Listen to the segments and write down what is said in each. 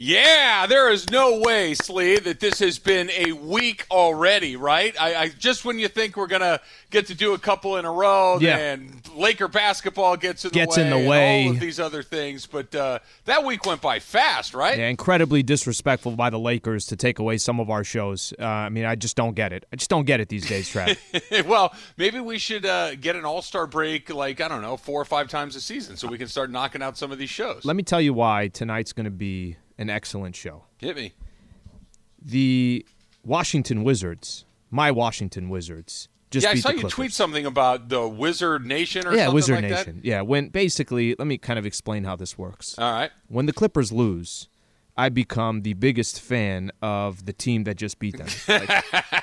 Yeah, there is no way, Slee, that this has been a week already, right? I, I just when you think we're gonna get to do a couple in a row, Yeah. then Laker basketball gets in Gets the in way, the and way. all of these other things. But uh, that week went by fast, right? Yeah, incredibly disrespectful by the Lakers to take away some of our shows. Uh, I mean, I just don't get it. I just don't get it these days, Trav. well, maybe we should uh, get an All Star break, like I don't know, four or five times a season, so we can start knocking out some of these shows. Let me tell you why tonight's going to be an excellent show. Hit me. The Washington Wizards, my Washington Wizards, just yeah, I saw you Clippers. tweet something about the Wizard Nation or yeah, Wizard like Nation. Yeah, when basically, let me kind of explain how this works. All right. When the Clippers lose, I become the biggest fan of the team that just beat them.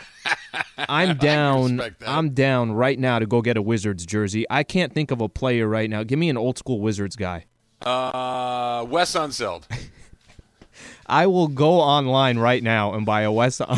Like, I'm down. I'm down right now to go get a Wizards jersey. I can't think of a player right now. Give me an old school Wizards guy. Uh, Wes Unseld. I will go online right now and buy a West.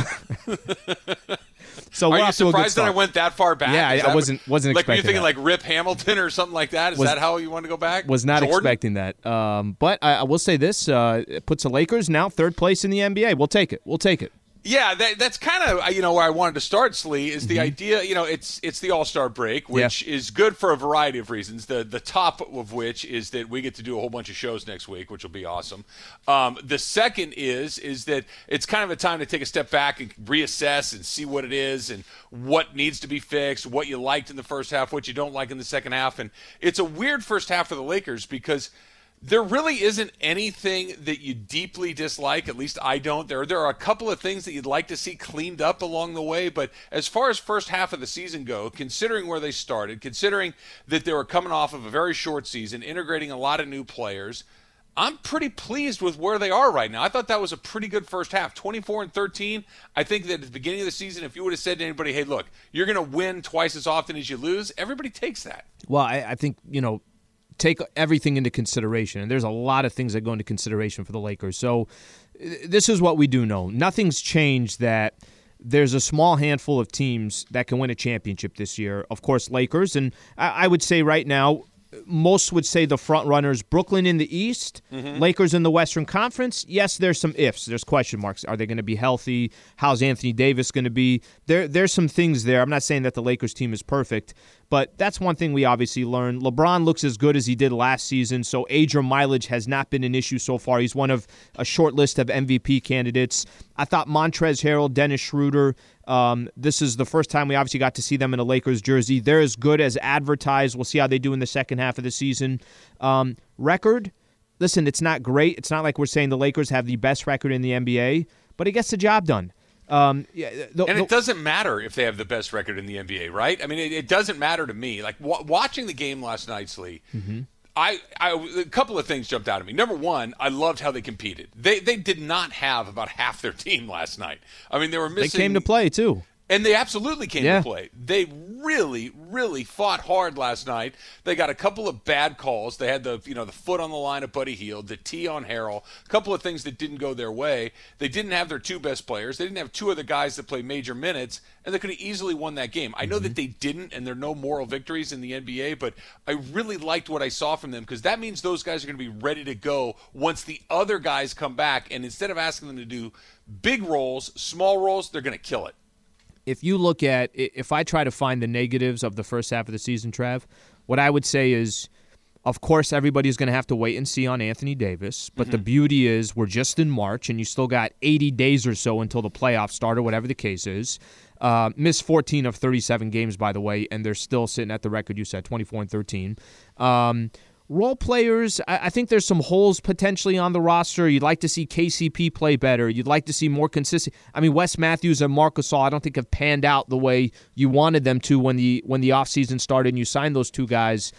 so Are you off to a good surprised that I went that far back? Yeah, I- I wasn't- wasn't like. Were you expecting thinking that. like Rip Hamilton or something like that? Is Was- that how you want to go back? Was not Jordan? expecting that. Um, but I, I will say this: uh, it puts the Lakers now third place in the NBA. We'll take it. We'll take it. Yeah, that, that's kind of you know where I wanted to start, Slee. Is the idea you know it's it's the All Star break, which is good for a variety of reasons. The the top of which is that we get to do a whole bunch of shows next week, which will be awesome. Um, the second is is that it's kind of a time to take a step back and reassess and see what it is and what needs to be fixed, what you liked in the first half, what you don't like in the second half, and it's a weird first half for the Lakers because there really isn't anything that you deeply dislike. At least I don't. There, there are a couple of things that you'd like to see cleaned up along the way. But as far as first half of the season go, considering where they started, considering that they were coming off of a very short season, integrating a lot of new players, I'm pretty pleased with where they are right now. I thought that was a pretty good first half. 24 and 13. I think that at the beginning of the season, if you would have said to anybody, hey, look, you're going to win twice as often as you lose, everybody takes that. Well, I, I think you know take everything into consideration, and there's a lot of things that go into consideration for the Lakers. So uh, this is what we do know: nothing's changed. That there's a small handful of teams that can win a championship this year. Of course, Lakers, and I, I would say right now. Most would say the front runners, Brooklyn in the East, mm-hmm. Lakers in the Western Conference. Yes, there's some ifs. There's question marks. Are they going to be healthy? How's Anthony Davis going to be? There, there's some things there. I'm not saying that the Lakers team is perfect, but that's one thing we obviously learned. LeBron looks as good as he did last season, so age or mileage has not been an issue so far. He's one of a short list of MVP candidates. I thought Montrezl Harrell, Dennis Schroeder, um, this is the first time we obviously got to see them in a Lakers jersey. They're as good as advertised. We'll see how they do in the second half of the season. Um, record, listen, it's not great. It's not like we're saying the Lakers have the best record in the NBA, but it gets the job done. Um, yeah, the- And the- it doesn't matter if they have the best record in the NBA, right? I mean, it, it doesn't matter to me. Like wa watching the game last night, Slee. Mm-hmm. I, I, a couple of things jumped out at me. Number one, I loved how they competed. They, they did not have about half their team last night. I mean, they were missing. they came to play too. And they absolutely came Yeah. to play. They really, really fought hard last night. They got a couple of bad calls. They had the you know the foot on the line of Buddy Hield, the tee on Harrell, a couple of things that didn't go their way. They didn't have their two best players. They didn't have two other guys that play major minutes, and they could have easily won that game. I know that mm-hmm. they didn't, and there are no moral victories in the NBA, but I really liked what I saw from them because that means those guys are going to be ready to go once the other guys come back. And instead of asking them to do big roles, small roles, they're going to kill it. If you look at if I try to find the negatives of the first half of the season, Trav, what I would say is, of course, everybody's going to have to wait and see on Anthony Davis. But the beauty is, we're just in March, and you still got 80 days or so until the playoffs start, or whatever the case is. Uh, missed 14 of 37 games, by the way, and they're still sitting at the record you said, 24 and 13. Um, Role players, I think there's some holes potentially on the roster. You'd like to see KCP play better. You'd like to see more consistent. I mean, Wes Matthews and Marc Gasol, I don't think have panned out the way you wanted them to when the when the offseason started and you signed those two guys.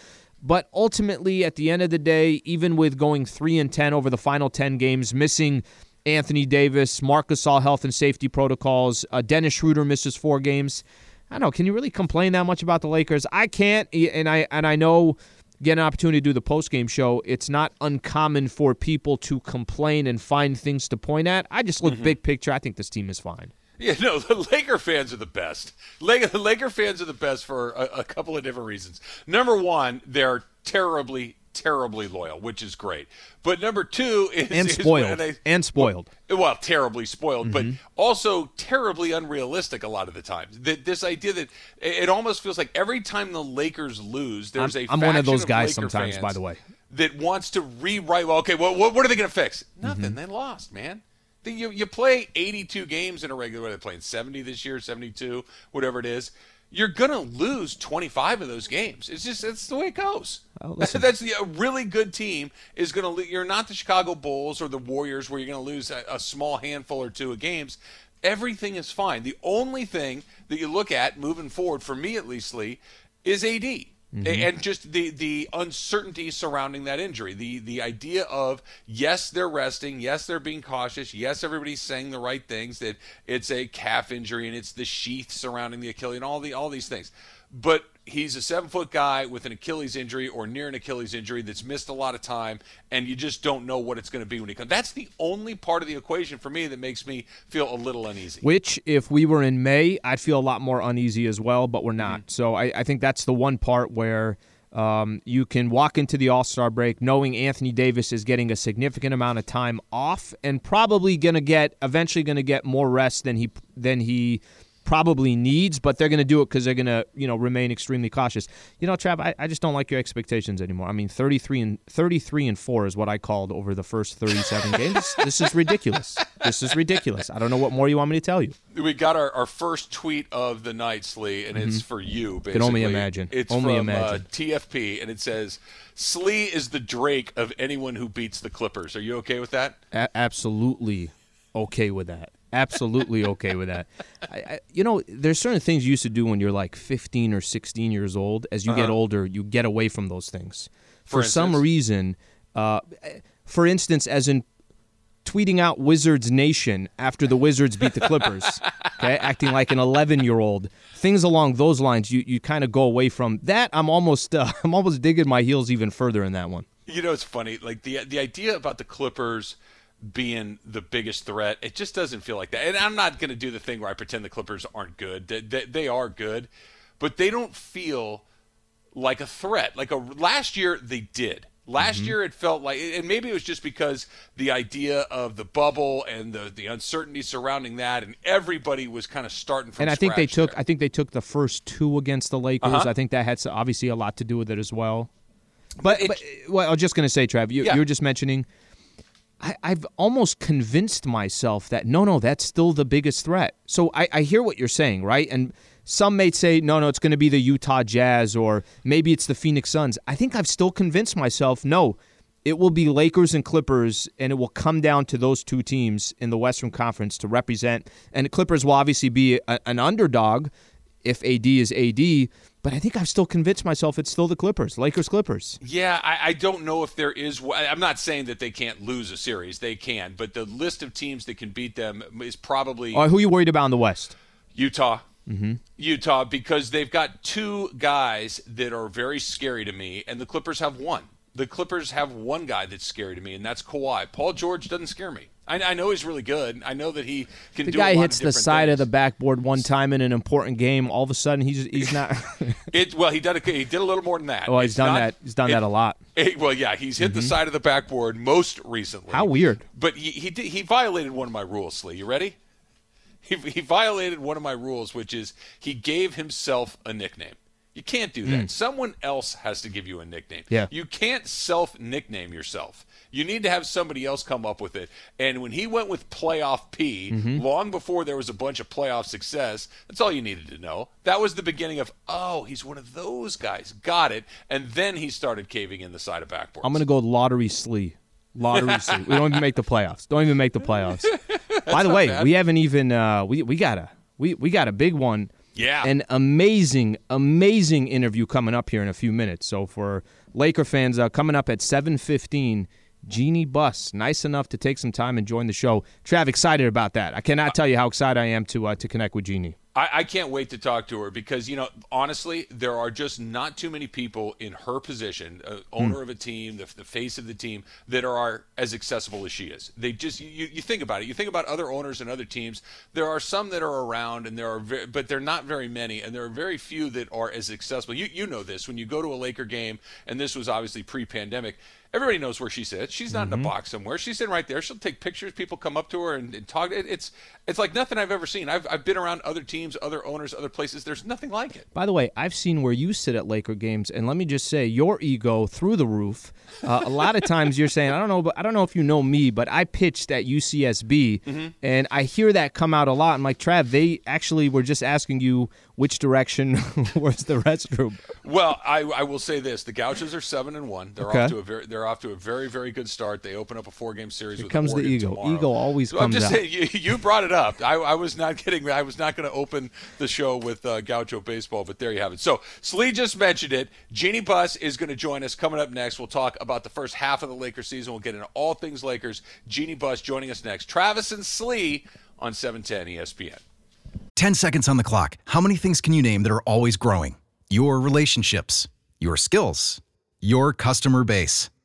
But ultimately, at the end of the day, even with going three and ten over the final ten games, missing Anthony Davis, Marc Gasol health and safety protocols, uh, Dennis Schroeder misses four games. I don't know. Can you really complain that much about the Lakers? I can't, and I and I know get an opportunity to do the post game show. It's not uncommon for people to complain and find things to point at. I just look mm-hmm. big picture. I think this team is fine. Yeah, no, the Laker fans are the best. Laker, the Laker fans are the best for a, a couple of different reasons. Number one, they're terribly, terribly loyal, which is great. But number two is and is spoiled when I- and spoiled. well, terribly spoiled, Mm-hmm. but also terribly unrealistic a lot of the times. That this idea that it almost feels like every time the Lakers lose, there's I'm- a I'm one of those guys sometimes, by the way. that wants to rewrite. Well, okay, well, what, what are they going to fix? Nothing. Mm-hmm. They lost, man. You, you play 82 games in a regular. What are they playing? 70 this year, 72, whatever it is. You're gonna lose 25 of those games. It's just that's the way it goes. Oh. That's the a really good team is gonna. lo- You're not the Chicago Bulls or the Warriors where you're gonna lose a, a small handful or two of games. Everything is fine. The only thing that you look at moving forward, for me at least, Lee, is AD. Mm-hmm. And just the the uncertainty surrounding that injury, the the idea of yes they're resting, yes they're being cautious, yes everybody's saying the right things that it's a calf injury and it's the sheath surrounding the Achilles and all the all these things, but he's a seven foot guy with an Achilles injury or near an Achilles injury that's missed a lot of time, and you just don't know what it's going to be when he comes. That's the only part of the equation for me that makes me feel a little uneasy. Which, if we were in May, I'd feel a lot more uneasy as well, but we're not. Mm-hmm. So I, I think that's the one part where um, you can walk into the All Star break knowing Anthony Davis is getting a significant amount of time off and probably going to get eventually going to get more rest than he than he probably needs, but they're going to do it because they're going to you know remain extremely cautious. You know, Trav, I, I just don't like your expectations anymore. I mean, thirty three and thirty three and four is what I called over the first thirty seven games. This, this is ridiculous. This is ridiculous. I don't know what more you want me to tell you. We got our, our first tweet of the night, Slee, and it's for you. Basically, Mm-hmm. Can only imagine. It's Only from imagine. Uh, TFP, and it says, "Slee is the Drake of anyone who beats the Clippers." Are you okay with that? A- absolutely okay with that. Absolutely okay with that. I, I, you know, there's certain things you used to do when you're like 15 or 16 years old. As you get older, you get away from those things. For, some reason, uh, for instance, as in tweeting out Wizards Nation after the Wizards beat the Clippers, okay, acting like an 11 year old. Things along those lines, you, you kind of go away from that. I'm almost uh, I'm almost digging my heels even further in that one. You know, it's funny. Like the the idea about the Clippers being the biggest threat, it just doesn't feel like that. And I'm not going to do the thing where I pretend the Clippers aren't good. They, they, they are good, but they don't feel like a threat. Like a last year they did. Last year it felt like, and maybe it was just because the idea of the bubble and the the uncertainty surrounding that, and everybody was kind of starting from. and I think they took there. I think they took the first two against the Lakers. Uh-huh. I think that had obviously a lot to do with it as well. But, it- but well, I was just going to say, Trav, you, Yeah. you were just mentioning. I, I've almost convinced myself that no, no, that's still the biggest threat. So I, I hear what you're saying, right? And some may say, no, no, it's going to be the Utah Jazz or maybe it's the Phoenix Suns. I think I've still convinced myself, no, it will be Lakers and Clippers, and it will come down to those two teams in the Western Conference to represent. And the Clippers will obviously be a, an underdog if AD is AD. But I think I've still convinced myself it's still the Clippers, Lakers Clippers. Yeah, I, I don't know if there is. I'm not saying that they can't lose a series; they can. But the list of teams that can beat them is probably who are you worried about in the West? Utah. Mm-hmm. Utah, because they've got two guys that are very scary to me, and the Clippers have one. The Clippers have one guy that's scary to me, and that's Kawhi. Paul George doesn't scare me. I, I know he's really good. I know that he can The do. guy a lot hits the side of the backboard one time in an important game. All of a sudden, he's he's not. It well, he did. A, he did a little more than that. well, he's It's done not- that. He's done it- that a lot. it- well, yeah, he's hit the mm-hmm. side of the backboard most recently. How weird. But he he, did, he violated one of my rules, Slee. You ready? He, he violated one of my rules, which is he gave himself a nickname. You can't do that. Mm. Someone else has to give you a nickname. Yeah. You can't self nickname yourself. You need to have somebody else come up with it. And when he went with playoff P, Mm-hmm. long before there was a bunch of playoff success, that's all you needed to know. That was the beginning of, oh, he's one of those guys. Got it. And then he started caving in the side of backboards. I'm gonna go lottery slee. Lottery slee. We don't even make the playoffs. Don't even make the playoffs. By the way, bad. we haven't even uh, we we got a we we got a big one. Yeah. An amazing, amazing interview coming up here in a few minutes. So for Laker fans, uh, coming up at 7:15, Jeanie Buss, nice enough to take some time and join the show. Trav, excited about that. I cannot tell you how excited I am to uh, to connect with Jeanie. I, I, can't wait to talk to her because you know honestly there are just not too many people in her position uh, owner mm. of a team the, the, face of the team that are as accessible as she is they just you, you think about it you think about other owners and other teams there are some that are around and there are very, but they're not very many and there are very few that are as accessible you, you know this when you go to a Laker game and this was obviously pre-pandemic Everybody knows where she sits. She's not mm-hmm. in a mm-hmm. box somewhere. She's sitting right there. She'll take pictures. People come up to her and, and talk. It, it's it's like nothing I've ever seen. I've, I've been around other teams, other owners, other places. There's nothing like it. By the way, I've seen where you sit at Laker games, and let me just say, your ego through the roof. Uh, a lot of times you're saying, I don't know, but I don't know if you know me, but I pitched at UCSB, mm-hmm. and I hear that come out a lot. I'm like, Trav, they actually were just asking you which direction was the restroom. Well, I, I will say this: the Gauchos are seven and one. They're okay. off to a very they're off to a very very good start. They open up a four game series. Here comes the, the ego. Tomorrow. Ego always so comes I'm just out. saying you, you brought it up. I, I, was not kidding. I was not going to open the show with uh, Gaucho baseball, but there you have it. So Slee just mentioned it. Jeanie Buss is going to join us coming up next. We'll talk about the first half of the Lakers season. We'll get into all things Lakers. Jeanie Buss joining us next. Travis and Slee on 710 ESPN. 10 seconds on the clock. How many things can you name that are always growing? Your relationships, your skills, your customer base.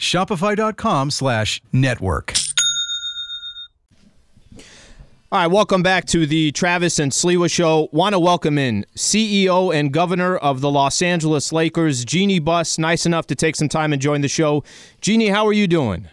Shopify.com slash network. All right, welcome back to the Travis and Sliwa Show. Want to welcome in CEO and Governor of the Los Angeles Lakers, Jeanie Buss. Nice enough to take some time and join the show. Jeanie, how are you doing?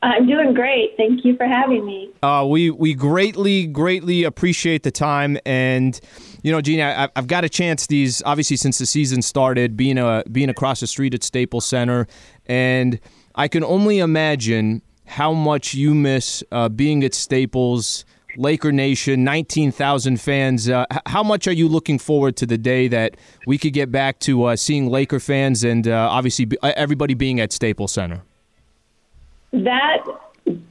I'm doing great. Thank you for having me. Uh, we we greatly greatly appreciate the time and you know, Jeanie, I, have got a chance these obviously since the season started, being a being across the street at Staples Center, and I can only imagine how much you miss uh, being at Staples. Laker Nation, 19,000 fans. Uh, how much are you looking forward to the day that we could get back to uh, seeing Laker fans and uh, obviously uh, everybody being at Staples Center? That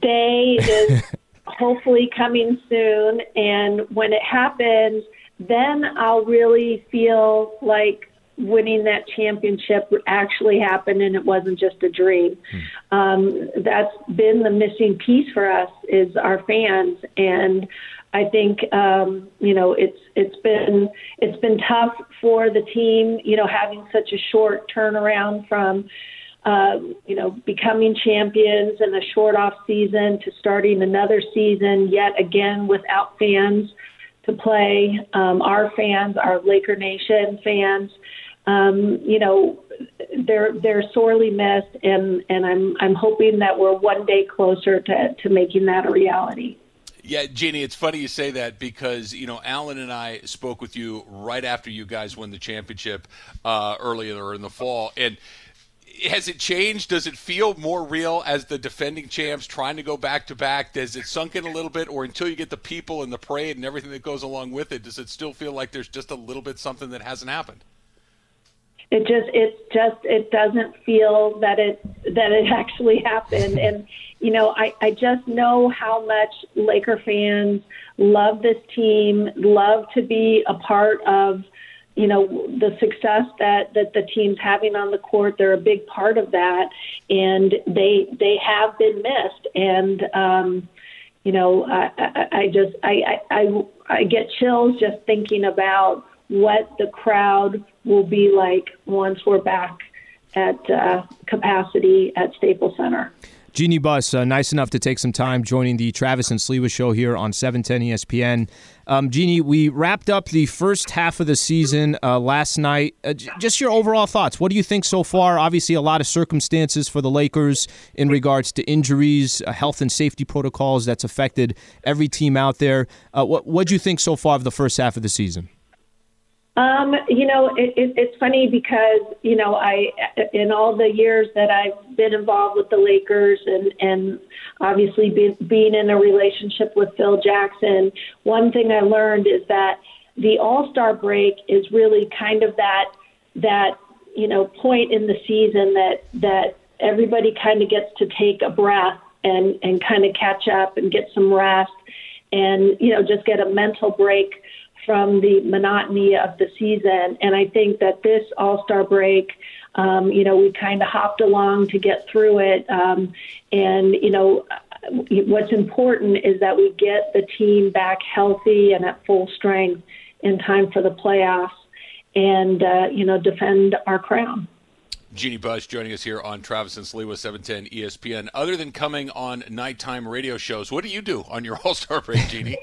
day is hopefully coming soon. And when it happens, then I'll really feel like winning that championship actually happened and it wasn't just a dream. Hmm. Um, that's been the missing piece for us is our fans and I think um, you know it's it's been it's been tough for the team you know having such a short turnaround from uh, you know becoming champions and a short off season to starting another season yet again without fans to play. Um, our fans, our Laker Nation fans, um, you know, they're they're sorely missed, and and I'm I'm hoping that we're one day closer to to making that a reality. Yeah, Jeanie, it's funny you say that because you know Alan and I spoke with you right after you guys won the championship uh, earlier in the fall, and has it changed? Does it feel more real as the defending champs trying to go back to back? Does it sunk in a little bit, or until you get the people and the parade and everything that goes along with it, does it still feel like there's just a little bit something that hasn't happened? It just it just it doesn't feel that it that it actually happened, and you know I I just know how much Laker fans love this team, love to be a part of you know the success that that the team's having on the court they're a big part of that and they they have been missed and um you know i i, I just I, I i get chills just thinking about what the crowd will be like once we're back at uh, capacity at Staples Center. Jeanie Buss, uh, nice enough to take some time joining the Travis and Sliwa show here on 710 ESPN. Um, Jeanie, we wrapped up the first half of the season uh, last night. Uh, j- just your overall thoughts. What do you think so far? Obviously, a lot of circumstances for the Lakers in regards to injuries, uh, health and safety protocols that's affected every team out there. Uh, what do you think so far of the first half of the season? Um, you know, it, it, it's funny because you know I, in all the years that I've been involved with the Lakers, and and obviously be, being in a relationship with Phil Jackson, one thing I learned is that the All Star break is really kind of that that you know point in the season that that everybody kind of gets to take a breath and and kind of catch up and get some rest and you know just get a mental break from the monotony of the season. And I think that this All Star break, um, you know, we kind of hopped along to get through it. Um, and you know, what's important is that we get the team back healthy and at full strength in time for the playoffs, and uh, you know, defend our crown. Jeanie Buss joining us here on Travis and Sliwa 710 ESPN. Other than coming on nighttime radio shows, what do you do on your All Star break, Jeanie?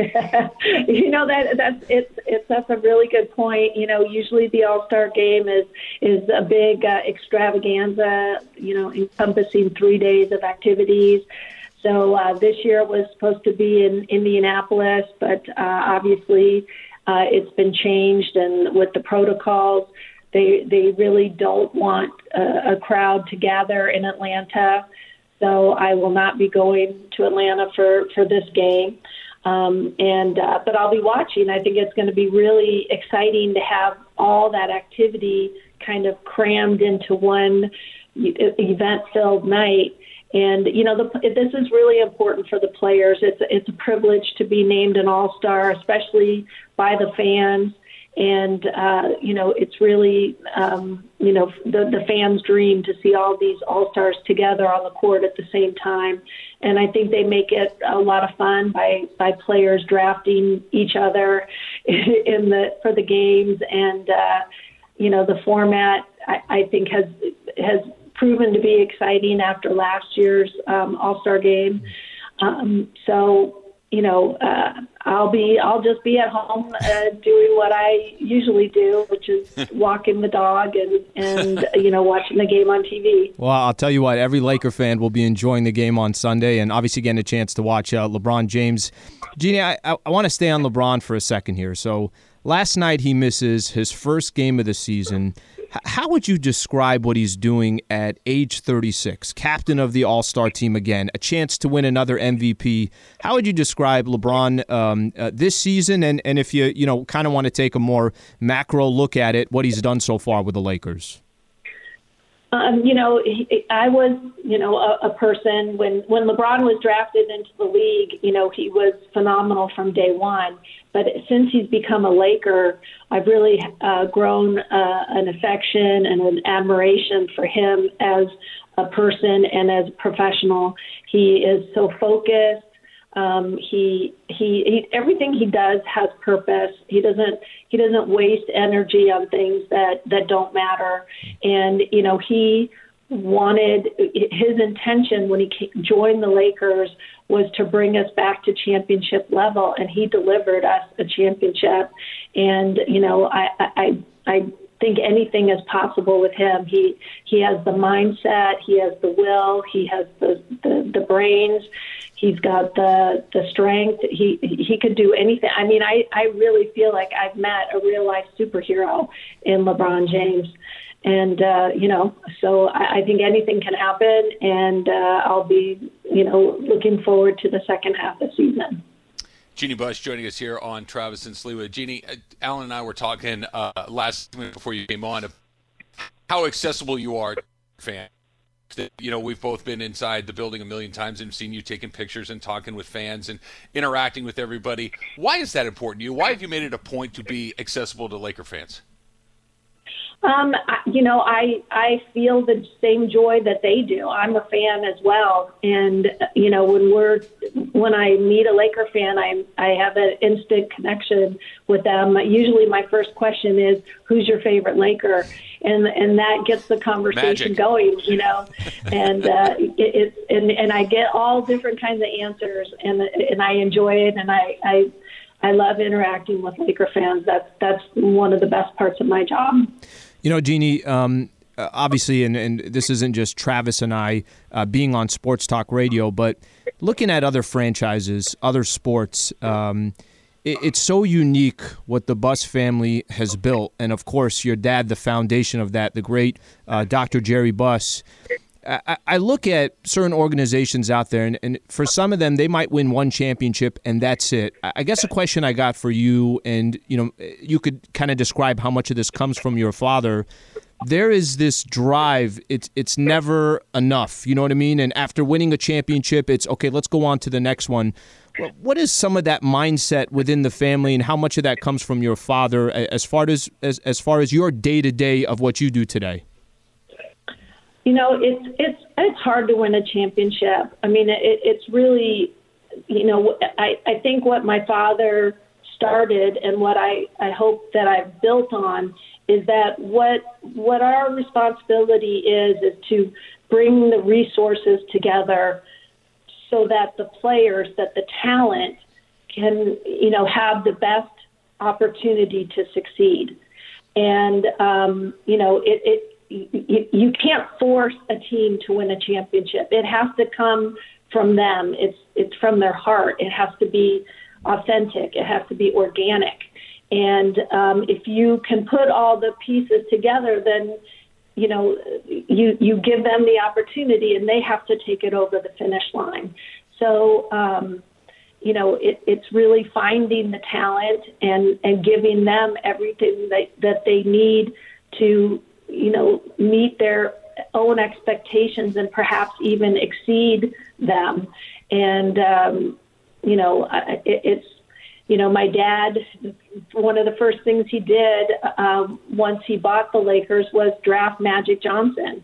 you know that that's it's it's that's a really good point. You know, usually the All Star Game is is a big uh, extravaganza. You know, encompassing three days of activities. So uh, this year was supposed to be in Indianapolis, but uh, obviously uh, it's been changed, and with the protocols, they they really don't want a, a crowd to gather in Atlanta. So I will not be going to Atlanta for for this game. Um, and uh, but I'll be watching. I think it's going to be really exciting to have all that activity kind of crammed into one event-filled night. And you know, the, this is really important for the players. It's it's a privilege to be named an All-Star, especially by the fans and uh, you know it's really um, you know the the fans' dream to see all these all stars together on the court at the same time, and I think they make it a lot of fun by by players drafting each other in the for the games, and uh, you know the format I, I think has has proven to be exciting after last year's um, All Star game. Um, so you know, uh, I'll be, I'll just be at home uh, doing what I usually do, which is walking the dog and, and you know, watching the game on TV. Well, I'll tell you what, every Laker fan will be enjoying the game on Sunday, and obviously getting a chance to watch uh, LeBron James. Jeanie, I, I, I want to stay on LeBron for a second here. So last night he misses his first game of the season. How would you describe what he's doing at age 36, captain of the All Star team again, a chance to win another MVP? How would you describe LeBron um, uh, this season, and and if you you know kind of want to take a more macro look at it, what he's done so far with the Lakers? Um, you know, he, I was, you know, a, a person when when LeBron was drafted into the league. You know, he was phenomenal from day one. But since he's become a Laker, I've really uh, grown uh, an affection and an admiration for him as a person and as a professional. He is so focused. Um, he, he he everything he does has purpose. He doesn't he doesn't waste energy on things that that don't matter. And you know he wanted his intention when he joined the Lakers was to bring us back to championship level, and he delivered us a championship. And you know I I I think anything is possible with him. He he has the mindset, he has the will, he has the the, the brains, he's got the the strength. He he could do anything. I mean, I I really feel like I've met a real life superhero in LeBron James. And uh, you know, so I, I think anything can happen, and uh, I'll be, you know, looking forward to the second half of the season. Jeanie Buss joining us here on Travis and Sliwa. Jeanie, uh, Alan and I were talking uh, last week before you came on of how accessible you are to You know, we've both been inside the building a million times and seen you taking pictures and talking with fans and interacting with everybody. Why is that important to you? Why have you made it a point to be accessible to Laker fans? Um, you know, I I feel the same joy that they do. I'm a fan as well, and you know, when we're when I meet a Laker fan, I I have an instant connection with them. Usually, my first question is, "Who's your favorite Laker?" and and that gets the conversation Magic. going. You know, and uh, it, it and and I get all different kinds of answers, and and I enjoy it, and I I I love interacting with Laker fans. That's that's one of the best parts of my job. You know, Jeanie, um, uh, obviously, and, and this isn't just Travis and I uh, being on Sports Talk Radio, but looking at other franchises, other sports, um, it, it's so unique what the Buss family has built. And of course, your dad, the foundation of that, the great uh, Dr. Jerry Buss. I, I, look at certain organizations out there, and, and, for some of them, they might win one championship and that's it. I guess a question I got for you, and you know, you could kind of describe how much of this comes from your father. There is this drive. It's it's never enough. You know what I mean? And after winning a championship, it's okay. Let's go on to the next one. What is some of that mindset within the family, and how much of that comes from your father, as far as as, as far as your day to day of what you do today? You know, it's it's it's hard to win a championship. I mean, it, it's really, you know, I I think what my father started and what I I hope that I've built on is that what what our responsibility is is to bring the resources together so that the players that the talent can you know have the best opportunity to succeed and um, you know it, it you, you can't force a team to win a championship. It has to come from them. It's it's from their heart. It has to be authentic. It has to be organic. And um, if you can put all the pieces together, then you know you you give them the opportunity, and they have to take it over the finish line. So. Um, you know, it, it's really finding the talent and, and giving them everything that, that they need to you know, meet their own expectations and perhaps even exceed them. And, um, you know, it, it's, you know, my dad, one of the first things he did um, once he bought the Lakers was draft Magic Johnson.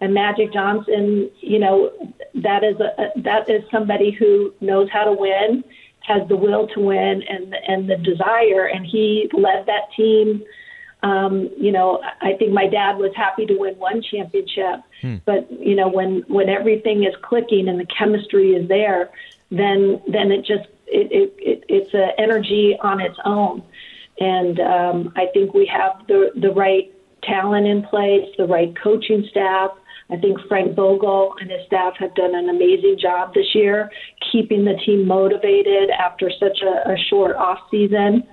And Magic Johnson, you know, that is a that is somebody who knows how to win, has the will to win, and and the desire. And he led that team um, you know, I think my dad was happy to win one championship, hmm. but you know, when when everything is clicking and the chemistry is there, then then it just it, it, it it's an energy on its own, and um, I think we have the the right talent in place, the right coaching staff. I think Frank Vogel and his staff have done an amazing job this year, keeping the team motivated after such a, a short off season.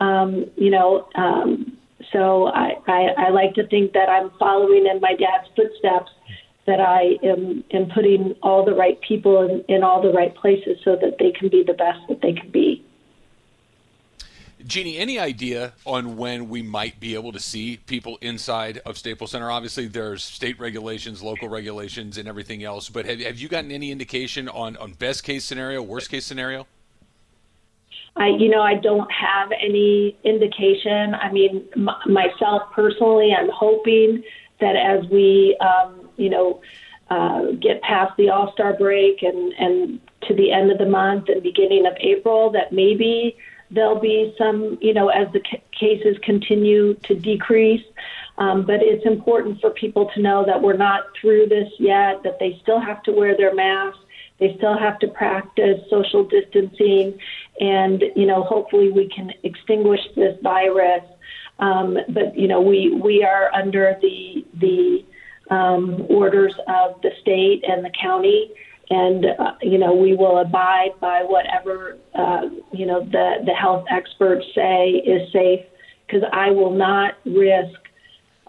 Um, you know, um, so I, I, I like to think that I'm following in my dad's footsteps, that I am, am putting all the right people in, in all the right places so that they can be the best that they can be. Jeanie, any idea on when we might be able to see people inside of Staples Center? Obviously, there's state regulations, local regulations, and everything else. But have, have you gotten any indication on, on best case scenario, worst case scenario? I, you know, I don't have any indication. I mean, m- myself personally, I'm hoping that as we, um, you know, uh, get past the All Star break and and to the end of the month and beginning of April, that maybe there'll be some, you know, as the c- cases continue to decrease. Um, but it's important for people to know that we're not through this yet, that they still have to wear their masks. They still have to practice social distancing, and you know, hopefully, we can extinguish this virus. Um, but you know, we we are under the the um, orders of the state and the county, and uh, you know, we will abide by whatever uh, you know the the health experts say is safe. Because I will not risk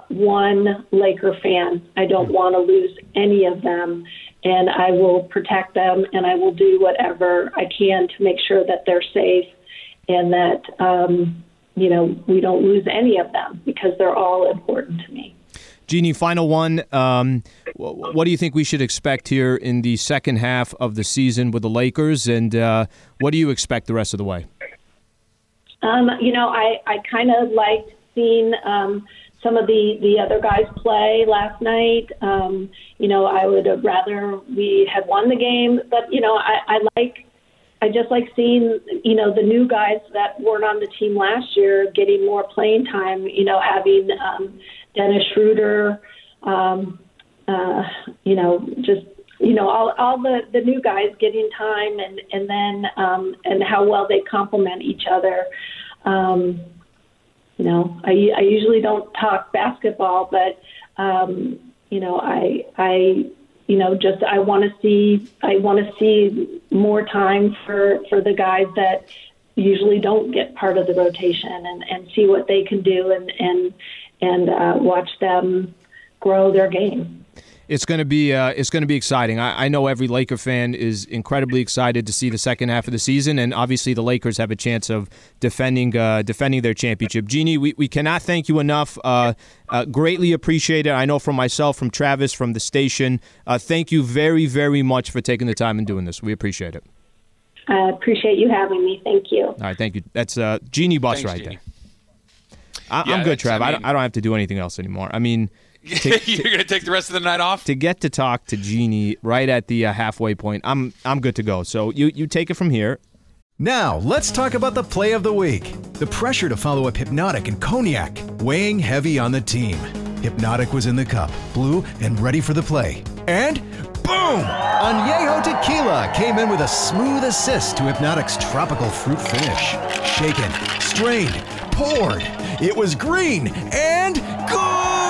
one Laker fan. I don't want to lose any of them and I will protect them and I will do whatever I can to make sure that they're safe and that um, you know we don't lose any of them because they're all important to me. Jeanie, final one. Um, what do you think we should expect here in the second half of the season with the Lakers, and uh, what do you expect the rest of the way? Um, you know, I, I kind of liked seeing um, some of the the other guys play last night. Um, you know, I would have rather we had won the game, but you know, I, I like. I just like seeing, you know, the new guys that weren't on the team last year getting more playing time. You know, having um, Dennis Schroeder, um, uh, you know, just you know all all the the new guys getting time and and then um, and how well they complement each other. Um, you know, I, I usually don't talk basketball, but um, you know, I I you know just I want to see I want to see more time for for the guys that usually don't get part of the rotation and and see what they can do and and and uh, watch them grow their game. It's going to be uh, it's going to be exciting. I, I, know every Laker fan is incredibly excited to see the second half of the season, and obviously the Lakers have a chance of defending uh, defending their championship. Jeanie, we, we cannot thank you enough. Uh, uh greatly appreciate it. I know from myself, from Travis, from the station. Uh, thank you very very much for taking the time and doing this. We appreciate it. I appreciate you having me. Thank you. All right, thank you. That's uh, Jeanie Buss Thanks, right Jeanie. there. I, am good, Trav. I, mean, I don't have to do anything else anymore. I mean. To, You're going to take the rest of the night off to get to talk to Jeanie right at the uh, halfway point. I'm I'm good to go. So you you take it from here. Now let's talk about the play of the week. The pressure to follow up Hypnotic and Cognac weighing heavy on the team. Hypnotic was in the cup, blue, and ready for the play. And boom! Añejo Tequila came in with a smooth assist to Hypnotic's tropical fruit finish. Shaken, strained, poured. It was green and good!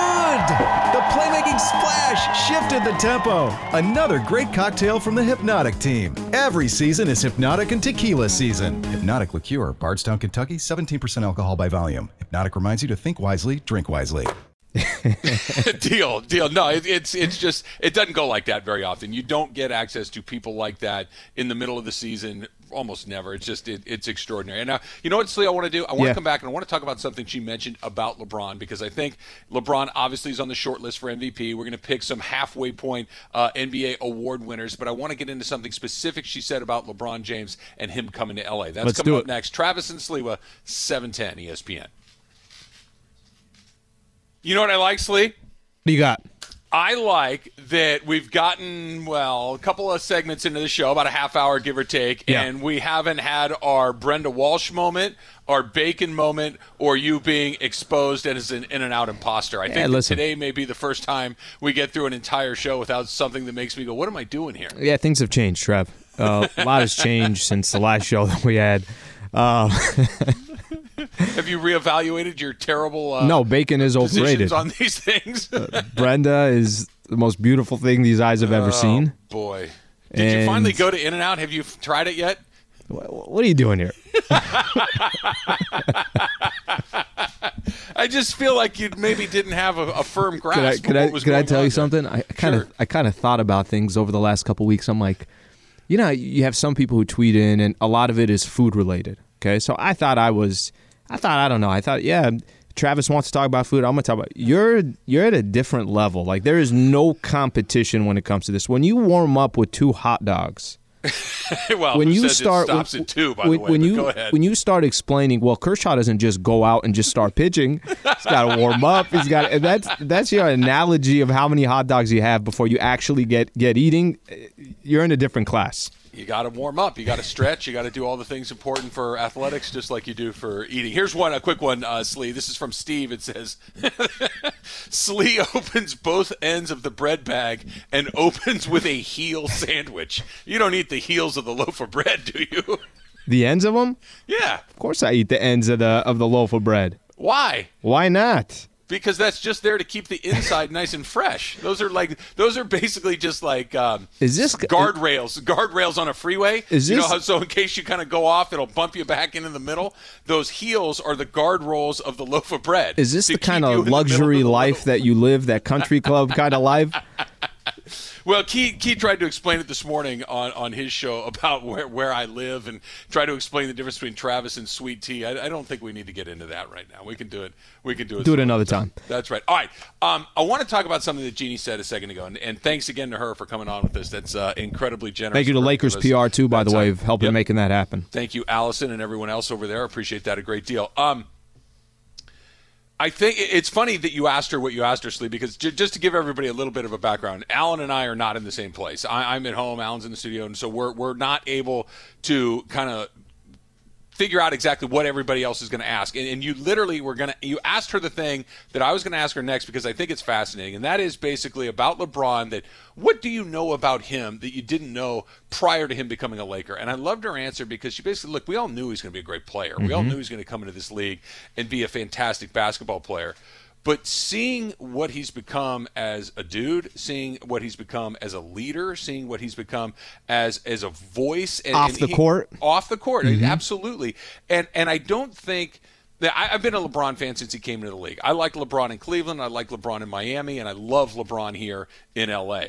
The playmaking splash shifted the tempo. Another great cocktail from the Hypnotic team. Every season is Hypnotic and Tequila season. Hypnotic Liqueur, Bardstown, Kentucky, 17% alcohol by volume. Hypnotic reminds you to think wisely, drink wisely. deal, deal. No, it, it's it's just it doesn't go like that very often. You don't get access to people like that in the middle of the season. Almost never. It's just it, it's extraordinary. And now you know what, Slee, I want to do. I want yeah. to come back and I want to talk about something she mentioned about LeBron because I think LeBron obviously is on the short list for MVP. We're going to pick some halfway point uh, NBA award winners, but I want to get into something specific she said about LeBron James and him coming to LA. That's Let's coming up next. Travis and Sliwa, seven ten ESPN. You know what I like, Slee? What do you got? I like that we've gotten, well, a couple of segments into the show, about a half hour, give or take, yeah. and we haven't had our Brenda Walsh moment, our Bacon moment, or you being exposed as an in and out imposter. I yeah, think today may be the first time we get through an entire show without something that makes me go, what am I doing here? Yeah, things have changed, Trev. Uh, a lot has changed since the last show that we had. Uh, Have you reevaluated your terrible? Uh, no, bacon is overrated on these things. uh, Brenda is the most beautiful thing these eyes have ever oh, seen. Boy, did and you finally go to In and Out? Have you tried it yet? What are you doing here? I just feel like you maybe didn't have a, a firm grasp. Could I, could I, could I tell you there. something? I kind of sure. I kind of thought about things over the last couple weeks. I'm like, you know, you have some people who tweet in, and a lot of it is food related. Okay, so I thought I was I thought I don't know. I thought yeah, Travis wants to talk about food. I'm gonna talk about you're you're at a different level. Like there is no competition when it comes to this. When you warm up with two hot dogs. well, when you start stops when, at two, by when, the way, when you when you start explaining, well, Kershaw doesn't just go out and just start pitching. He's got to warm up. He's got and that's that's your analogy of how many hot dogs you have before you actually get get eating. You're in a different class you got to warm up. You got to stretch. You got to do all the things important for athletics, just like you do for eating. Here's one, a quick one, uh, Slee. This is from Steve. It says, Slee opens both ends of the bread bag and opens with a heel sandwich. You don't eat the heels of the loaf of bread, do you? The ends of them? Yeah. Of course, I eat the ends of the of the loaf of bread. Why? Why not? Because that's just there to keep the inside nice and fresh. Those are like those are basically just like um, is this guardrails? Guardrails on a freeway. Is this, you know how, so in case you kind of go off, it'll bump you back into the middle. Those heels are the guard rolls of the loaf of bread. Is this the kind of luxury life that you live? That country club kind of life? Well, Key, Key tried to explain it this morning on, on his show about where, where I live and try to explain the difference between Travis and Sweet Tea. I, I, don't think we need to get into that right now. We can do it. We can do it. Do it another time. That's right. All right. Um, I want to talk about something that Jeanie said a second ago, and, and thanks again to her for coming on with us. That's uh, incredibly generous. Thank you to Lakers PR too, by the way, of helping yep. making that happen. Thank you, Allison, and everyone else over there. Appreciate that a great deal. Um, I think it's funny that you asked her what you asked her, Slee, because j- just to give everybody a little bit of a background, Alan and I are not in the same place. I- I'm at home, Alan's in the studio, and so we're we're not able to kind of figure out exactly what everybody else is going to ask. And, and, you literally were going to, you asked her the thing that I was going to ask her next because I think it's fascinating. And that is basically about LeBron that what do you know about him that you didn't know prior to him becoming a Laker? And I loved her answer because she basically, look, we all knew he's going to be a great player. Mm-hmm. We all mm-hmm. knew he's going to come into this league and be a fantastic basketball player. But seeing what he's become as a dude, seeing what he's become as a leader, seeing what he's become as as a voice and, off and the he, court, off the court, mm-hmm. absolutely. And and I don't think that I, have been a LeBron fan since he came into the league. I like LeBron in Cleveland. I like LeBron in Miami, and I love LeBron here in LA.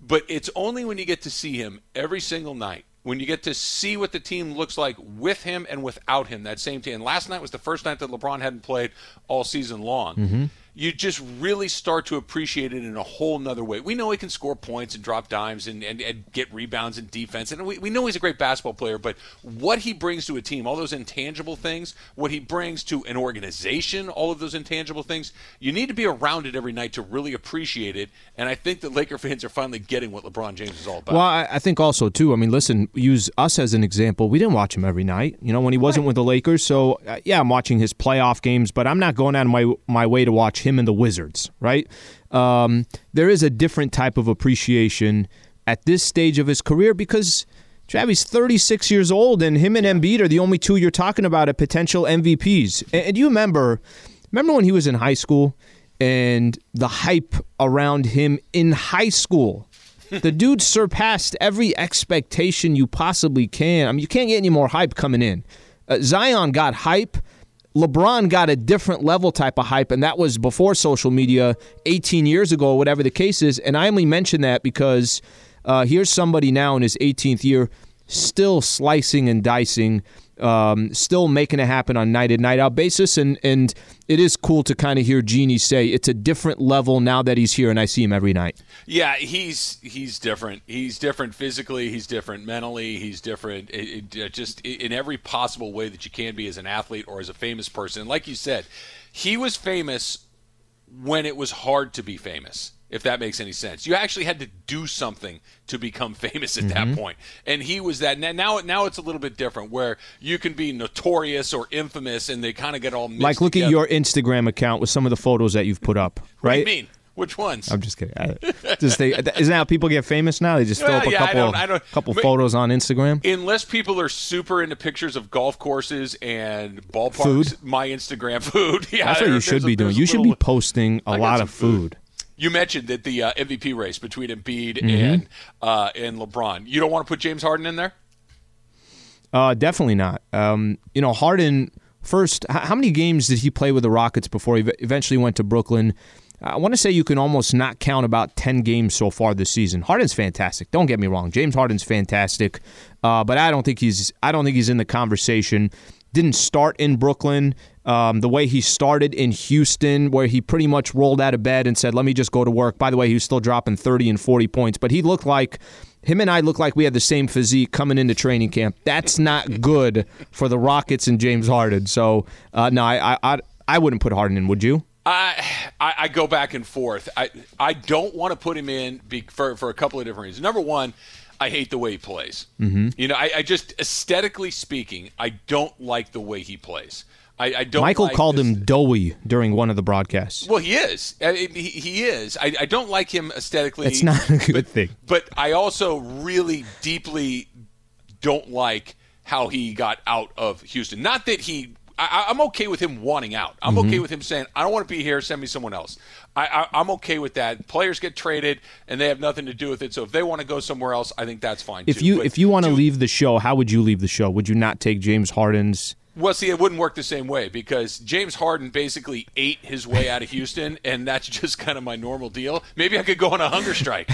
But it's only when you get to see him every single night, when you get to see what the team looks like with him and without him, that same team. And last night was the first night that LeBron hadn't played all season long. Mm-hmm you just really start to appreciate it in a whole nother way. We know he can score points and drop dimes and, and, and get rebounds and defense. And we, we know he's a great basketball player, but what he brings to a team, all those intangible things, what he brings to an organization, all of those intangible things, you need to be around it every night to really appreciate it. And I think that Laker fans are finally getting what LeBron James is all about. Well, I, I think also, too, I mean, listen, use us as an example. We didn't watch him every night, you know, when he wasn't right. with the Lakers. So, uh, yeah, I'm watching his playoff games, but I'm not going out of my, my way to watch him and the Wizards right? Um, there is a different type of appreciation at this stage of his career because Travis 36 years old, and him and Embiid are the only two you're talking about at potential MVPs. And, you remember, remember when he was in high school and the hype around him in high school. the dude surpassed every expectation you possibly can. I mean, you can't get any more hype coming in. Uh, Zion got hype LeBron got a different level type of hype, and that was before social media 18 years ago, whatever the case is. And I only mention that because uh, here's somebody now in his 18th year still slicing and dicing um, still making it happen on night in night out basis, and and it is cool to kind of hear Jeanie say it's a different level now that he's here, and I see him every night. Yeah, he's he's different. He's different physically. He's different mentally. He's different it, it, just in every possible way that you can be as an athlete or as a famous person. Like you said, he was famous when it was hard to be famous if that makes any sense. You actually had to do something to become famous at mm-hmm. that point. And he was that. Now, now it's a little bit different where you can be notorious or infamous and they kind of get all Like, look together. at your Instagram account with some of the photos that you've put up, right? What mean? Which ones? I'm just kidding. I, just they, isn't how people get famous now? They just well, throw up a yeah, couple, I don't, I don't, couple photos on Instagram. Unless people are super into pictures of golf courses and ballparks, food? my Instagram food. Yeah, that's what you should be doing. You should be posting a lot of food. food. You mentioned that the uh, MVP race between Embiid mm-hmm. and uh, and LeBron. You don't want to put James Harden in there? Uh, definitely not. Um, you know, Harden first. How many games did he play with the Rockets before he eventually went to Brooklyn? I want to say you can almost not count about 10 games so far this season. Harden's fantastic. Don't get me wrong. James Harden's fantastic. Uh, but I don't think he's I don't think he's in the conversation. Didn't start in Brooklyn. Um, the way he started in Houston, where he pretty much rolled out of bed and said, "Let me just go to work." By the way, he was still dropping 30 and 40 points, but he looked like him and I looked like we had the same physique coming into training camp. That's not good for the Rockets and James Harden. So, uh, no, I, I I wouldn't put Harden in. Would you? I, I, go back and forth. I I don't want to put him in for for a couple of different reasons. Number one, I hate the way he plays. Mm-hmm. You know, I, I, just aesthetically speaking, I don't like the way he plays. I, I don't. Mychal like called this. him doughy during one of the broadcasts. Well, he is. I mean, he, he, is. I, I, don't like him aesthetically. It's not a good but, thing. But I also really deeply don't like how he got out of Houston. Not that he. I, am okay with him wanting out. I'm mm-hmm. okay with him saying, "I don't want to be here. Send me someone else." I, am okay with that. Players get traded, and they have nothing to do with it. So if they want to go somewhere else, I think that's fine. If too. you but if you want to leave the show, how would you leave the show? Would you not take James Harden's? Well, see, it wouldn't work the same way because James Harden basically ate his way out of Houston, and that's just kind of my normal deal. Maybe I could go on a hunger strike.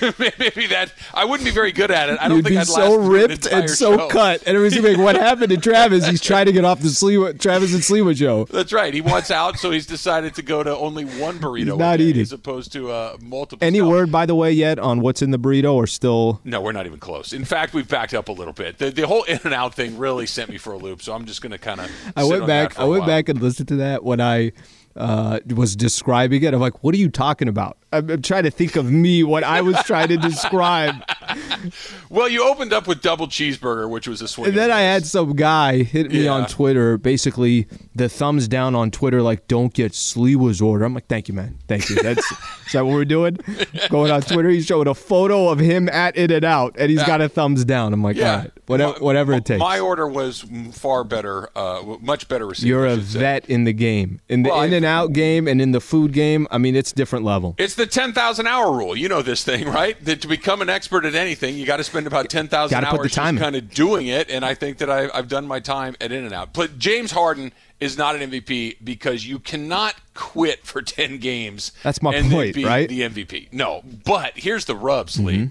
Maybe that I wouldn't be very good at it. I don't You'd think be I'd so ripped an and so show. cut. And everybody's like, "What happened to Travis? He's trying to get off the Sliwa, Travis and Sliwa show." That's right. He wants out, so he's decided to go to only one burrito. He's not eating as opposed to uh, multiple. Any stuff. word, by the way, yet on what's in the burrito, or still? No, we're not even close. In fact, we've backed up a little bit. The, the whole in and out thing really sent me for a loop. So I'm just going to kind of. I went back. I went back and listened to that when I uh, was describing it. I'm like, what are you talking about? I'm, I'm trying to think of me what I was trying to describe. well, you opened up with double cheeseburger, which was a swing. And then I had some guy hit me yeah. on Twitter, basically the thumbs down on Twitter, like "Don't get Sliwa's order." I'm like, "Thank you, man. Thank you." That's is that what we're doing? Going on Twitter, he's showing a photo of him at In and Out, and he's got a thumbs down. I'm like, yeah. whatever, my, whatever it takes. My order was far better, uh, much better received. You're a vet say. in the game, in the well, In and Out game, and in the food game. I mean, it's different level. It's the ten thousand hour rule. You know this thing, right? That to become an expert at anything, you got to spend about ten thousand hours just kind of doing it. And I think that I, I've done my time at In and Out. But James Harden is not an MVP because you cannot quit for ten games. That's my point, right? The MVP. No, but here's the rubs, mm-hmm.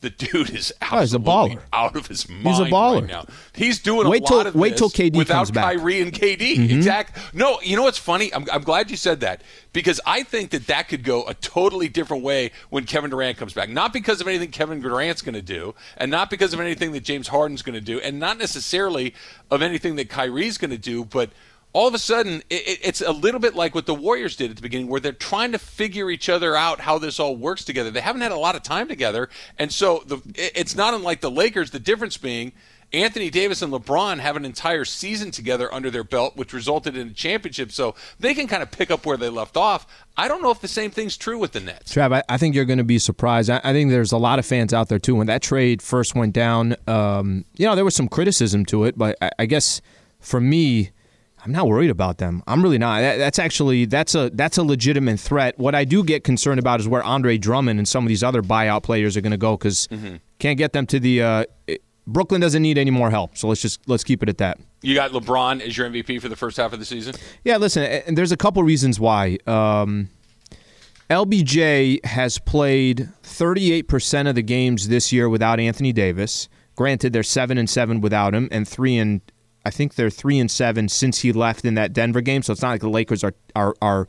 The dude is oh, he's a baller. out of his mind. He's a baller right now. He's doing wait a till, lot of wait till KD without comes back. Kyrie and KD. Mm-hmm. Exactly. No, you know what's funny? I'm, I'm glad you said that because I think that that could go a totally different way when Kevin Durant comes back. Not because of anything Kevin Durant's going to do, and not because of anything that James Harden's going to do, and not necessarily of anything that Kyrie's going to do, but – all of a sudden it, it's a little bit like what the Warriors did at the beginning, where they're trying to figure each other out how this all works together. They haven't had a lot of time together, and so the, it's not unlike the Lakers. The difference being. Anthony Davis and LeBron have an entire season together under their belt, which resulted in a championship. So they can kind of pick up where they left off. I don't know if the same thing's true with the Nets. Trav, I, I think you're going to be surprised. I, I, think there's a lot of fans out there too. When that trade first went down, um, you know, there was some criticism to it, but I, I guess for me, I'm not worried about them. I'm really not. That, that's actually that's a that's a legitimate threat. What I do get concerned about is where Andre Drummond and some of these other buyout players are going to go because mm-hmm. can't get them to the. Uh, Brooklyn doesn't need any more help, so let's just let's keep it at that. You got LeBron as your MVP for the first half of the season. Yeah, listen, and there's a couple reasons why. Um, LBJ has played 38% of the games this year without Anthony Davis. Granted, they're seven and seven without him, and three and I think they're three and seven since he left in that Denver game. So it's not like the Lakers are are are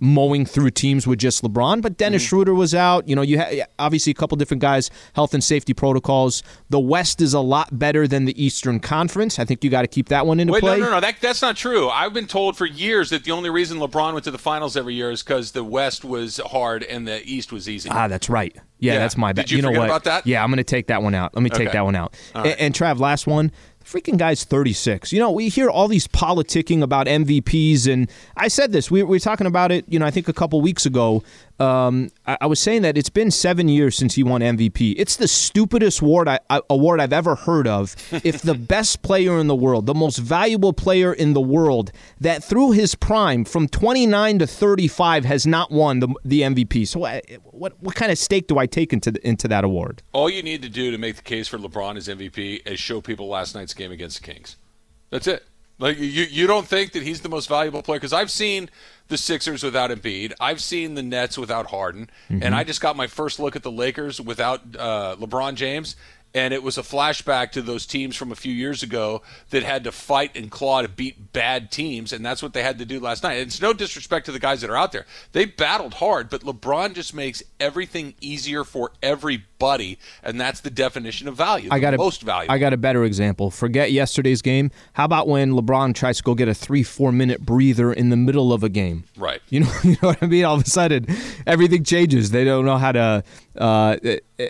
mowing through teams with just LeBron. But Dennis mm-hmm. Schroeder was out. You know, you had obviously a couple different guys, health and safety protocols. The West is a lot better than the Eastern Conference. I think you got to keep that one into Wait, play. No, no, no, that, that's not true. I've been told for years that the only reason LeBron went to the finals every year is because the West was hard and the East was easy. Ah, that's right. Yeah, yeah. that's my bad. Did you, you know what? about that? Yeah, I'm going to take that one out. Let me take okay. that one out. Right. And, and Trav, last one freaking guy's 36. You know, we hear all these politicking about MVPs, and I said this. We, we were talking about it, you know, I think a couple weeks ago um, I, I, was saying that it's been seven years since he won MVP. It's the stupidest award, I, I, award I've ever heard of. if the best player in the world, the most valuable player in the world, that through his prime from 29 to 35 has not won the, the MVP. So, uh, what what kind of stake do I take into the, into that award? All you need to do to make the case for LeBron as MVP is show people last night's game against the Kings. That's it. Like you, you don't think that he's the most valuable player? Because I've seen the Sixers without Embiid, I've seen the Nets without Harden, mm-hmm. and I just got my first look at the Lakers without uh, LeBron James, and it was a flashback to those teams from a few years ago that had to fight and claw to beat bad teams, and that's what they had to do last night. And it's no disrespect to the guys that are out there; they battled hard, but LeBron just makes everything easier for everybody, and that's the definition of value. I got a, most valuable. I got a better example. Forget yesterday's game. How about when LeBron tries to go get a three, four minute breather in the middle of a game? Right. You know, you know what I mean. All of a sudden, everything changes. They don't know how to. Uh,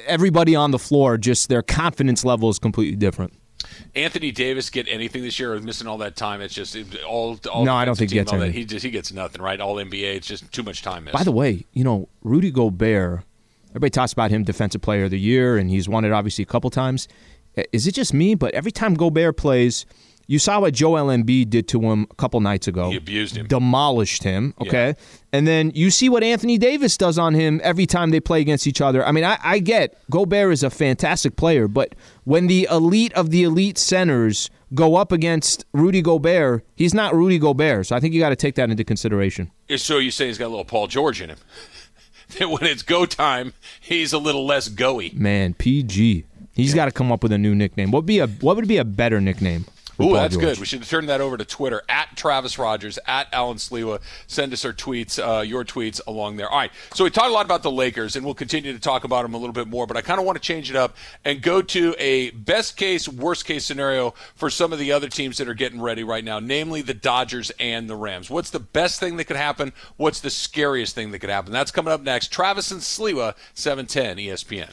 everybody on the floor, just their confidence level is completely different. Anthony Davis get anything this year or missing all that time? It's just all. all no, I don't think he gets anything. He just he gets nothing, right? All NBA. It's just too much time missed. By the way, you know Rudy Gobert. Everybody talks about him defensive player of the year, and he's won it obviously a couple times. Is it just me? But every time Gobert plays, you saw what Joel Embiid did to him a couple nights ago. He abused him, demolished him. Okay, yeah. and then you see what Anthony Davis does on him every time they play against each other. I mean, I, I get Gobert is a fantastic player, but when the elite of the elite centers go up against Rudy Gobert, he's not Rudy Gobert. So I think you got to take that into consideration. So you say he's got a little Paul George in him. that when it's go time, he's a little less goey. Man, PG. He's yeah. got to come up with a new nickname. What be a what would be a better nickname? Ooh, that's George. good. We should turn that over to Twitter at Travis Rogers at Alan Sliwa. Send us our tweets, uh, your tweets along there. All right. So we talked a lot about the Lakers, and we'll continue to talk about them a little bit more. But I kind of want to change it up and go to a best case, worst case scenario for some of the other teams that are getting ready right now, namely the Dodgers and the Rams. What's the best thing that could happen? What's the scariest thing that could happen? That's coming up next. Travis and Sliwa, 710 ESPN.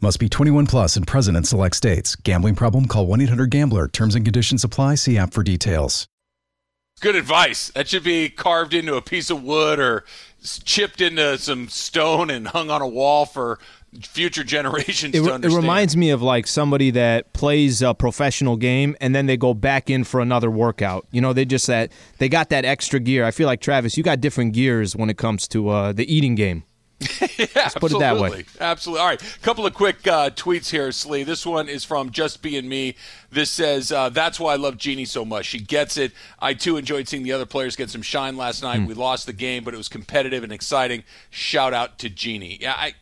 Must be 21 plus and present in select states. Gambling problem? Call 1 800 GAMBLER. Terms and conditions apply. See app for details. Good advice. That should be carved into a piece of wood or chipped into some stone and hung on a wall for future generations it, to understand. It reminds me of like somebody that plays a professional game and then they go back in for another workout. You know, they just that they got that extra gear. I feel like Travis, you got different gears when it comes to uh, the eating game. Yeah, Let's put it that way. Absolutely. All right. A couple of quick uh, tweets here, Slee. This one is from Just Being Me. This says, uh, That's why I love Jeanie so much. She gets it. I, too, enjoyed seeing the other players get some shine last night. Mm. We lost the game, but it was competitive and exciting. Shout out to Jeanie. Yeah, I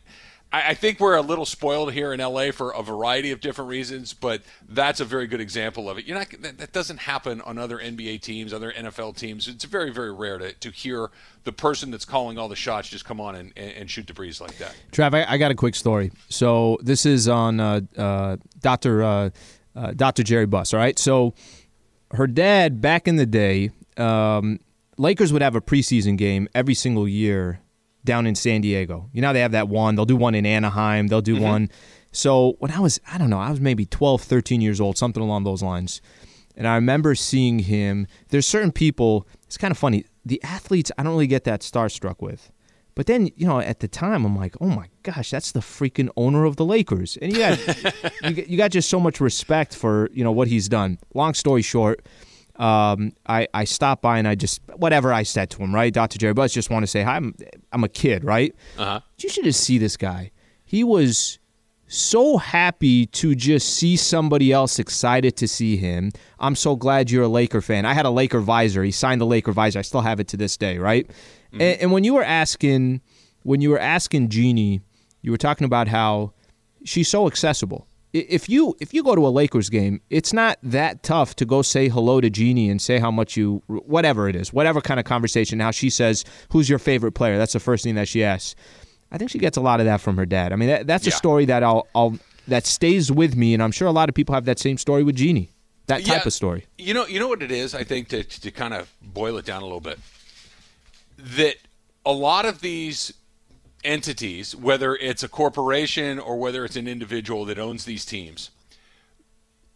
I, think we're a little spoiled here in LA for a variety of different reasons, but that's a very good example of it. You're not that, that doesn't happen on other NBA teams, other NFL teams. It's very, very rare to, to hear the person that's calling all the shots just come on and, and shoot the breeze like that. Trav, I, I got a quick story. So this is on uh, uh, Doctor uh, uh Doctor Jerry Buss. All right, so her dad back in the day, um, Lakers would have a preseason game every single year down in San Diego. You know, they have that one. They'll do one in Anaheim. They'll do mm-hmm. one. So when I was, I don't know, I was maybe 12, 13 years old, something along those lines. And I remember seeing him. There's certain people, it's kind of funny. The athletes, I don't really get that starstruck with. But then, you know, at the time, I'm like, oh my gosh, that's the freaking owner of the Lakers. And you got, you, you got just so much respect for, you know, what he's done. Long story short, um, I, I stopped by and I just whatever I said to him, right? Dr. Jerry Buss just want to say hi. I'm I'm a kid, right? Uh-huh. You should just see this guy. He was so happy to just see somebody else excited to see him. I'm so glad you're a Laker fan. I had a Laker visor. He signed the Laker visor. I still have it to this day, right? Mm-hmm. And, and when you were asking, when you were asking Jeanie, you were talking about how she's so accessible if you if you go to a Lakers game, it's not that tough to go say hello to Jeanie and say how much you whatever it is, whatever kind of conversation. Now she says, "Who's your favorite player?" That's the first thing that she asks. I think she gets a lot of that from her dad. I mean, that, that's yeah. a story that I'll, I'll that stays with me, and I'm sure a lot of people have that same story with Jeanie. That type yeah, of story. You know, you know what it is. I think to to kind of boil it down a little bit, that a lot of these entities, whether it's a corporation or whether it's an individual that owns these teams,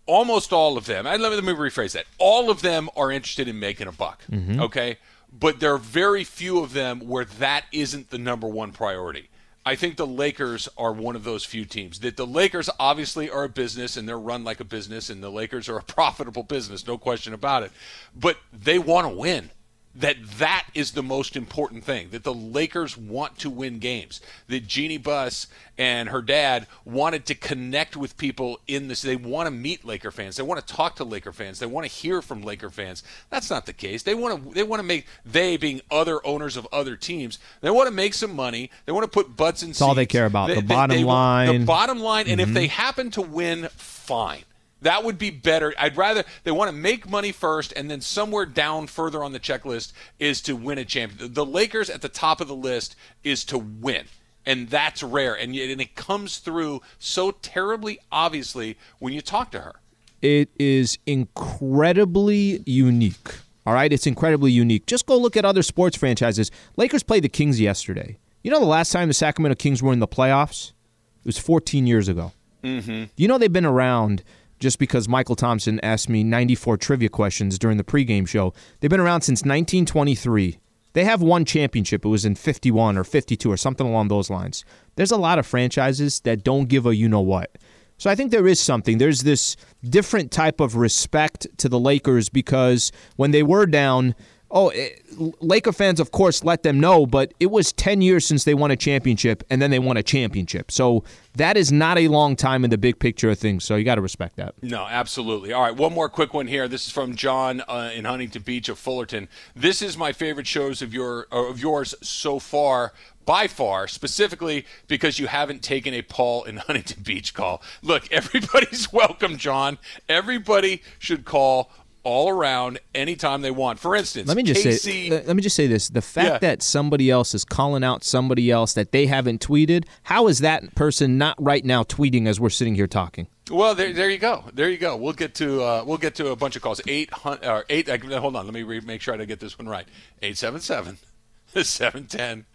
almost all of them, and let me, let me rephrase that, all of them are interested in making a buck, mm-hmm. okay? But there are very few of them where that isn't the number one priority. I think the Lakers are one of those few teams. That the Lakers obviously are a business and they're run like a business, and the Lakers are a profitable business, no question about it. But they want to win that that is the most important thing that the lakers want to win games that jeanie buss and her dad wanted to connect with people in this they want to meet laker fans they want to talk to laker fans they want to hear from laker fans. That's not the case. They want to they want to make they being other owners of other teams they want to make some money they want to put butts in that's all they care about they, the bottom they, line. the bottom line and mm-hmm. if they happen to win fine that would be better. I'd rather they want to make money first, and then somewhere down further on the checklist is to win a championship. The Lakers at the top of the list is to win, and that's rare, and, yet, and it comes through so terribly obviously when you talk to her. It is incredibly unique. All right, it's incredibly unique. Just go look at other sports franchises. Lakers played the Kings yesterday. You know the last time the Sacramento Kings were in the playoffs? It was 14 years ago. Mm-hmm. You know they've been around just because Mychal Thompson asked me 94 trivia questions during the pregame show. They've been around since 1923. They have one championship. It was in 51 or 52 or something along those lines. There's a lot of franchises that don't give a you know what. So I think there is something. There's this different type of respect to the Lakers because when they were down, Oh, it, eh, Laker fans, of course, let them know, but it was 10 years since they won a championship, and then they won a championship. So that is not a long time in the big picture of things. So you got to respect that. No, absolutely. All right, one more quick one here. This is from John uh, in Huntington Beach of Fullerton. This is my favorite shows of your uh, of yours so far by far, specifically because you haven't taken a Paul in Huntington Beach call. Look, everybody's welcome, John. Everybody should call all around anytime they want. For instance, let me just KC, say let me just say this: the fact yeah. that somebody else is calling out somebody else that they haven't tweeted, how is that person not right now tweeting as we're sitting here talking? Well, there, there you go. There you go. We'll get to uh, we'll get to a bunch of calls. Eight hundred or eight. Uh, hold on. Let me re- make sure I get this one right. Eight seven seven. 710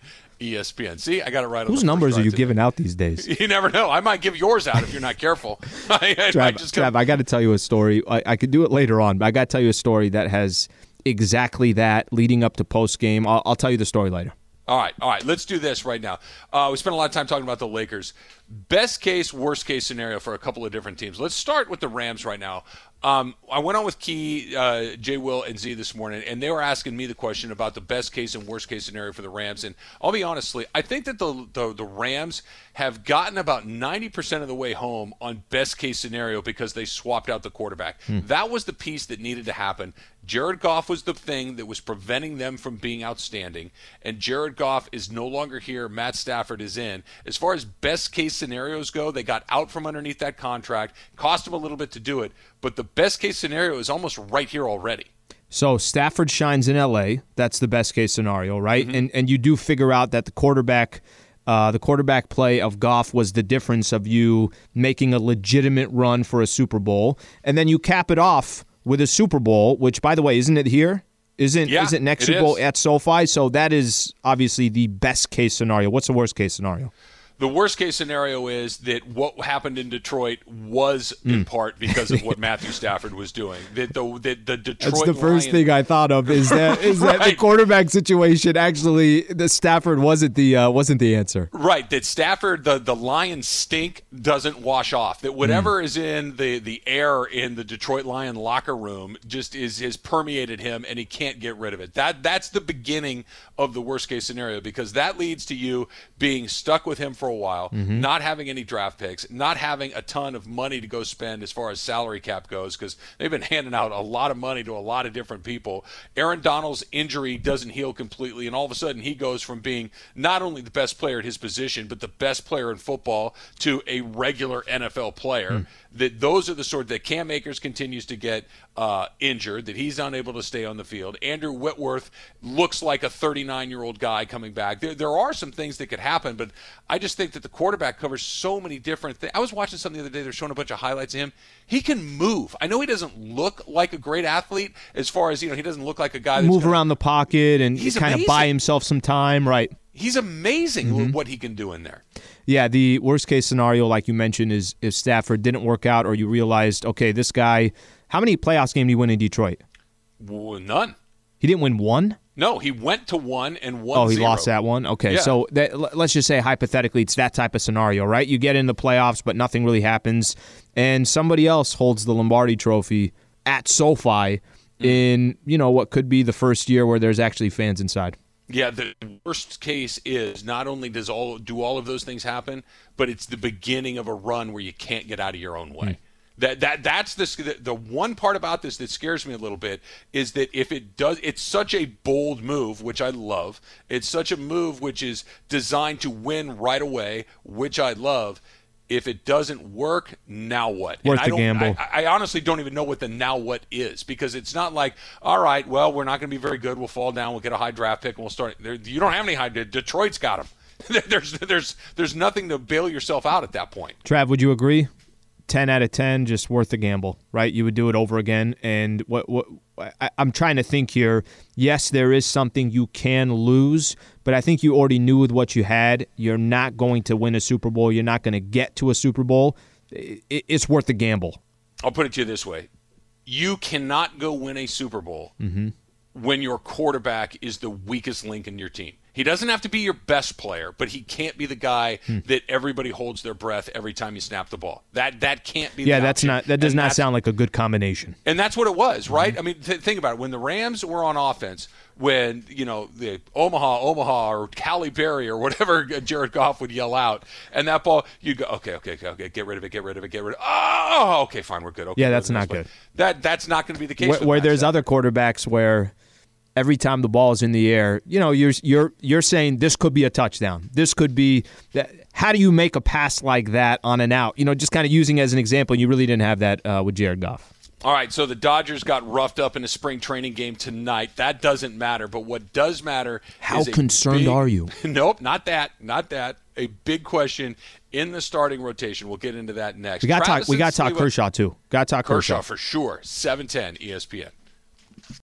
ESPN. See, I got it right. Whose numbers are you giving out these days? You never know. I might give yours out if you're not careful. I, Trav, Trav, I got to tell you a story. I, I could do it later on, but I got to tell you a story that has exactly that leading up to post game. I'll, I'll tell you the story later. All right, all right. Let's do this right now. Uh, we spent a lot of time talking about the Lakers. Best case, worst case scenario for a couple of different teams. Let's start with the Rams right now. Um, I went on with Key, uh, Jay Will, and Z this morning, and they were asking me the question about the best case and worst case scenario for the Rams. And I'll be honestly, I think that the, the, the Rams have gotten about 90% of the way home on best case scenario because they swapped out the quarterback. Hmm. That was the piece that needed to happen. Jared Goff was the thing that was preventing them from being outstanding, and Jared Goff is no longer here. Matt Stafford is in. As far as best case scenarios go, they got out from underneath that contract, cost them a little bit to do it, but the best case scenario is almost right here already. So Stafford shines in LA. That's the best case scenario, right? Mm-hmm. And and you do figure out that the quarterback uh, the quarterback play of Goff was the difference of you making a legitimate run for a Super Bowl, and then you cap it off with a Super Bowl, which by the way, isn't it here? Isn't yeah, isn't next Super Bowl at SoFi? So that is obviously the best case scenario. What's the worst case scenario? The worst case scenario is that what happened in Detroit was in mm. part because of what Matthew Stafford was doing. That the, the, the Detroit That's the first Lion... thing I thought of is that is right. that the quarterback situation actually the Stafford wasn't the uh, wasn't the answer. Right, that Stafford the the Lions stink doesn't wash off. That whatever mm. is in the the air in the Detroit Lion locker room just is has permeated him and he can't get rid of it. That that's the beginning of the worst case scenario because that leads to you being stuck with him for for a while, mm-hmm. not having any draft picks, not having a ton of money to go spend as far as salary cap goes, because they've been handing out a lot of money to a lot of different people. Aaron Donald's injury doesn't heal completely, and all of a sudden he goes from being not only the best player at his position, but the best player in football to a regular NFL player. Mm that those are the sort that Cam Akers continues to get uh, injured, that he's unable to stay on the field. Andrew Whitworth looks like a 39 year old guy coming back. There, there are some things that could happen, but I just think that the quarterback covers so many different things. I was watching something the other day, they're showing a bunch of highlights of him. He can move. I know he doesn't look like a great athlete as far as, you know, he doesn't look like a guy move around the pocket and he's kind amazing. of buy himself some time, right? He's amazing mm-hmm. what he can do in there. Yeah, the worst case scenario, like you mentioned, is if Stafford didn't work out, or you realized, okay, this guy. How many playoffs games did he win in Detroit? Well, none. He didn't win one. No, he went to one and won. Oh, he zero. lost that one. Okay, yeah. so that, let's just say hypothetically, it's that type of scenario, right? You get in the playoffs, but nothing really happens, and somebody else holds the Lombardi Trophy at SoFi mm. in you know what could be the first year where there's actually fans inside. Yeah, the worst case is not only does all do all of those things happen, but it's the beginning of a run where you can't get out of your own way. Mm. That that that's the, the one part about this that scares me a little bit is that if it does, it's such a bold move, which I love. It's such a move which is designed to win right away, which I love if it doesn't work, now what? Worth the gamble. I, I, honestly don't even know what the now what is because it's not like, all right, well, we're not going to be very good. We'll fall down. We'll get a high draft pick and we'll start. There, you don't have any high. Detroit's got them. there's there's there's nothing to bail yourself out at that point. Trav, would you agree? 10 out of 10 just worth the gamble right? You would do it over again. And what what I, am trying to think here. Yes there is something you can lose but i think you already knew with what you had. You're not going to win a super bowl. You're not going to get to a super bowl. It, it's worth the gamble. I'll put it to you this way. You cannot go win a super bowl mm-hmm. when your quarterback is the weakest link in your team he doesn't have to be your best player, but he can't be the guy hmm. that everybody holds their breath every time you snap the ball. That that can't be. Yeah, that's option. not. That does and not sound like a good combination. And that's what it was, right? Mm-hmm. I mean, th- think about it. When the Rams were on offense, when you know the Omaha, Omaha, or Halle Berry, or whatever Jared Goff would yell out, and that ball, you go, okay, okay, okay, okay, get rid of it, get rid of it, get rid of it. Oh, okay, fine, we're good. Okay, yeah, that's not good. That that's not going to be the case. Where, where there's other quarterbacks where every time the ball is in the air, you know, you're you're you're saying this could be a touchdown. This could be that. How do you make a pass like that on an out? You know, just kind of using as an example. You really didn't have that uh, with Jared Goff. All right, so the Dodgers got roughed up in a spring training game tonight. That doesn't matter, but what does matter How concerned big, are you? Nope, not that. Not that. A big question in the starting rotation. We'll get into that next. We got to talk we got to talk Kershaw too. Got to talk Kershaw. Kershaw for sure. 710 ESPN.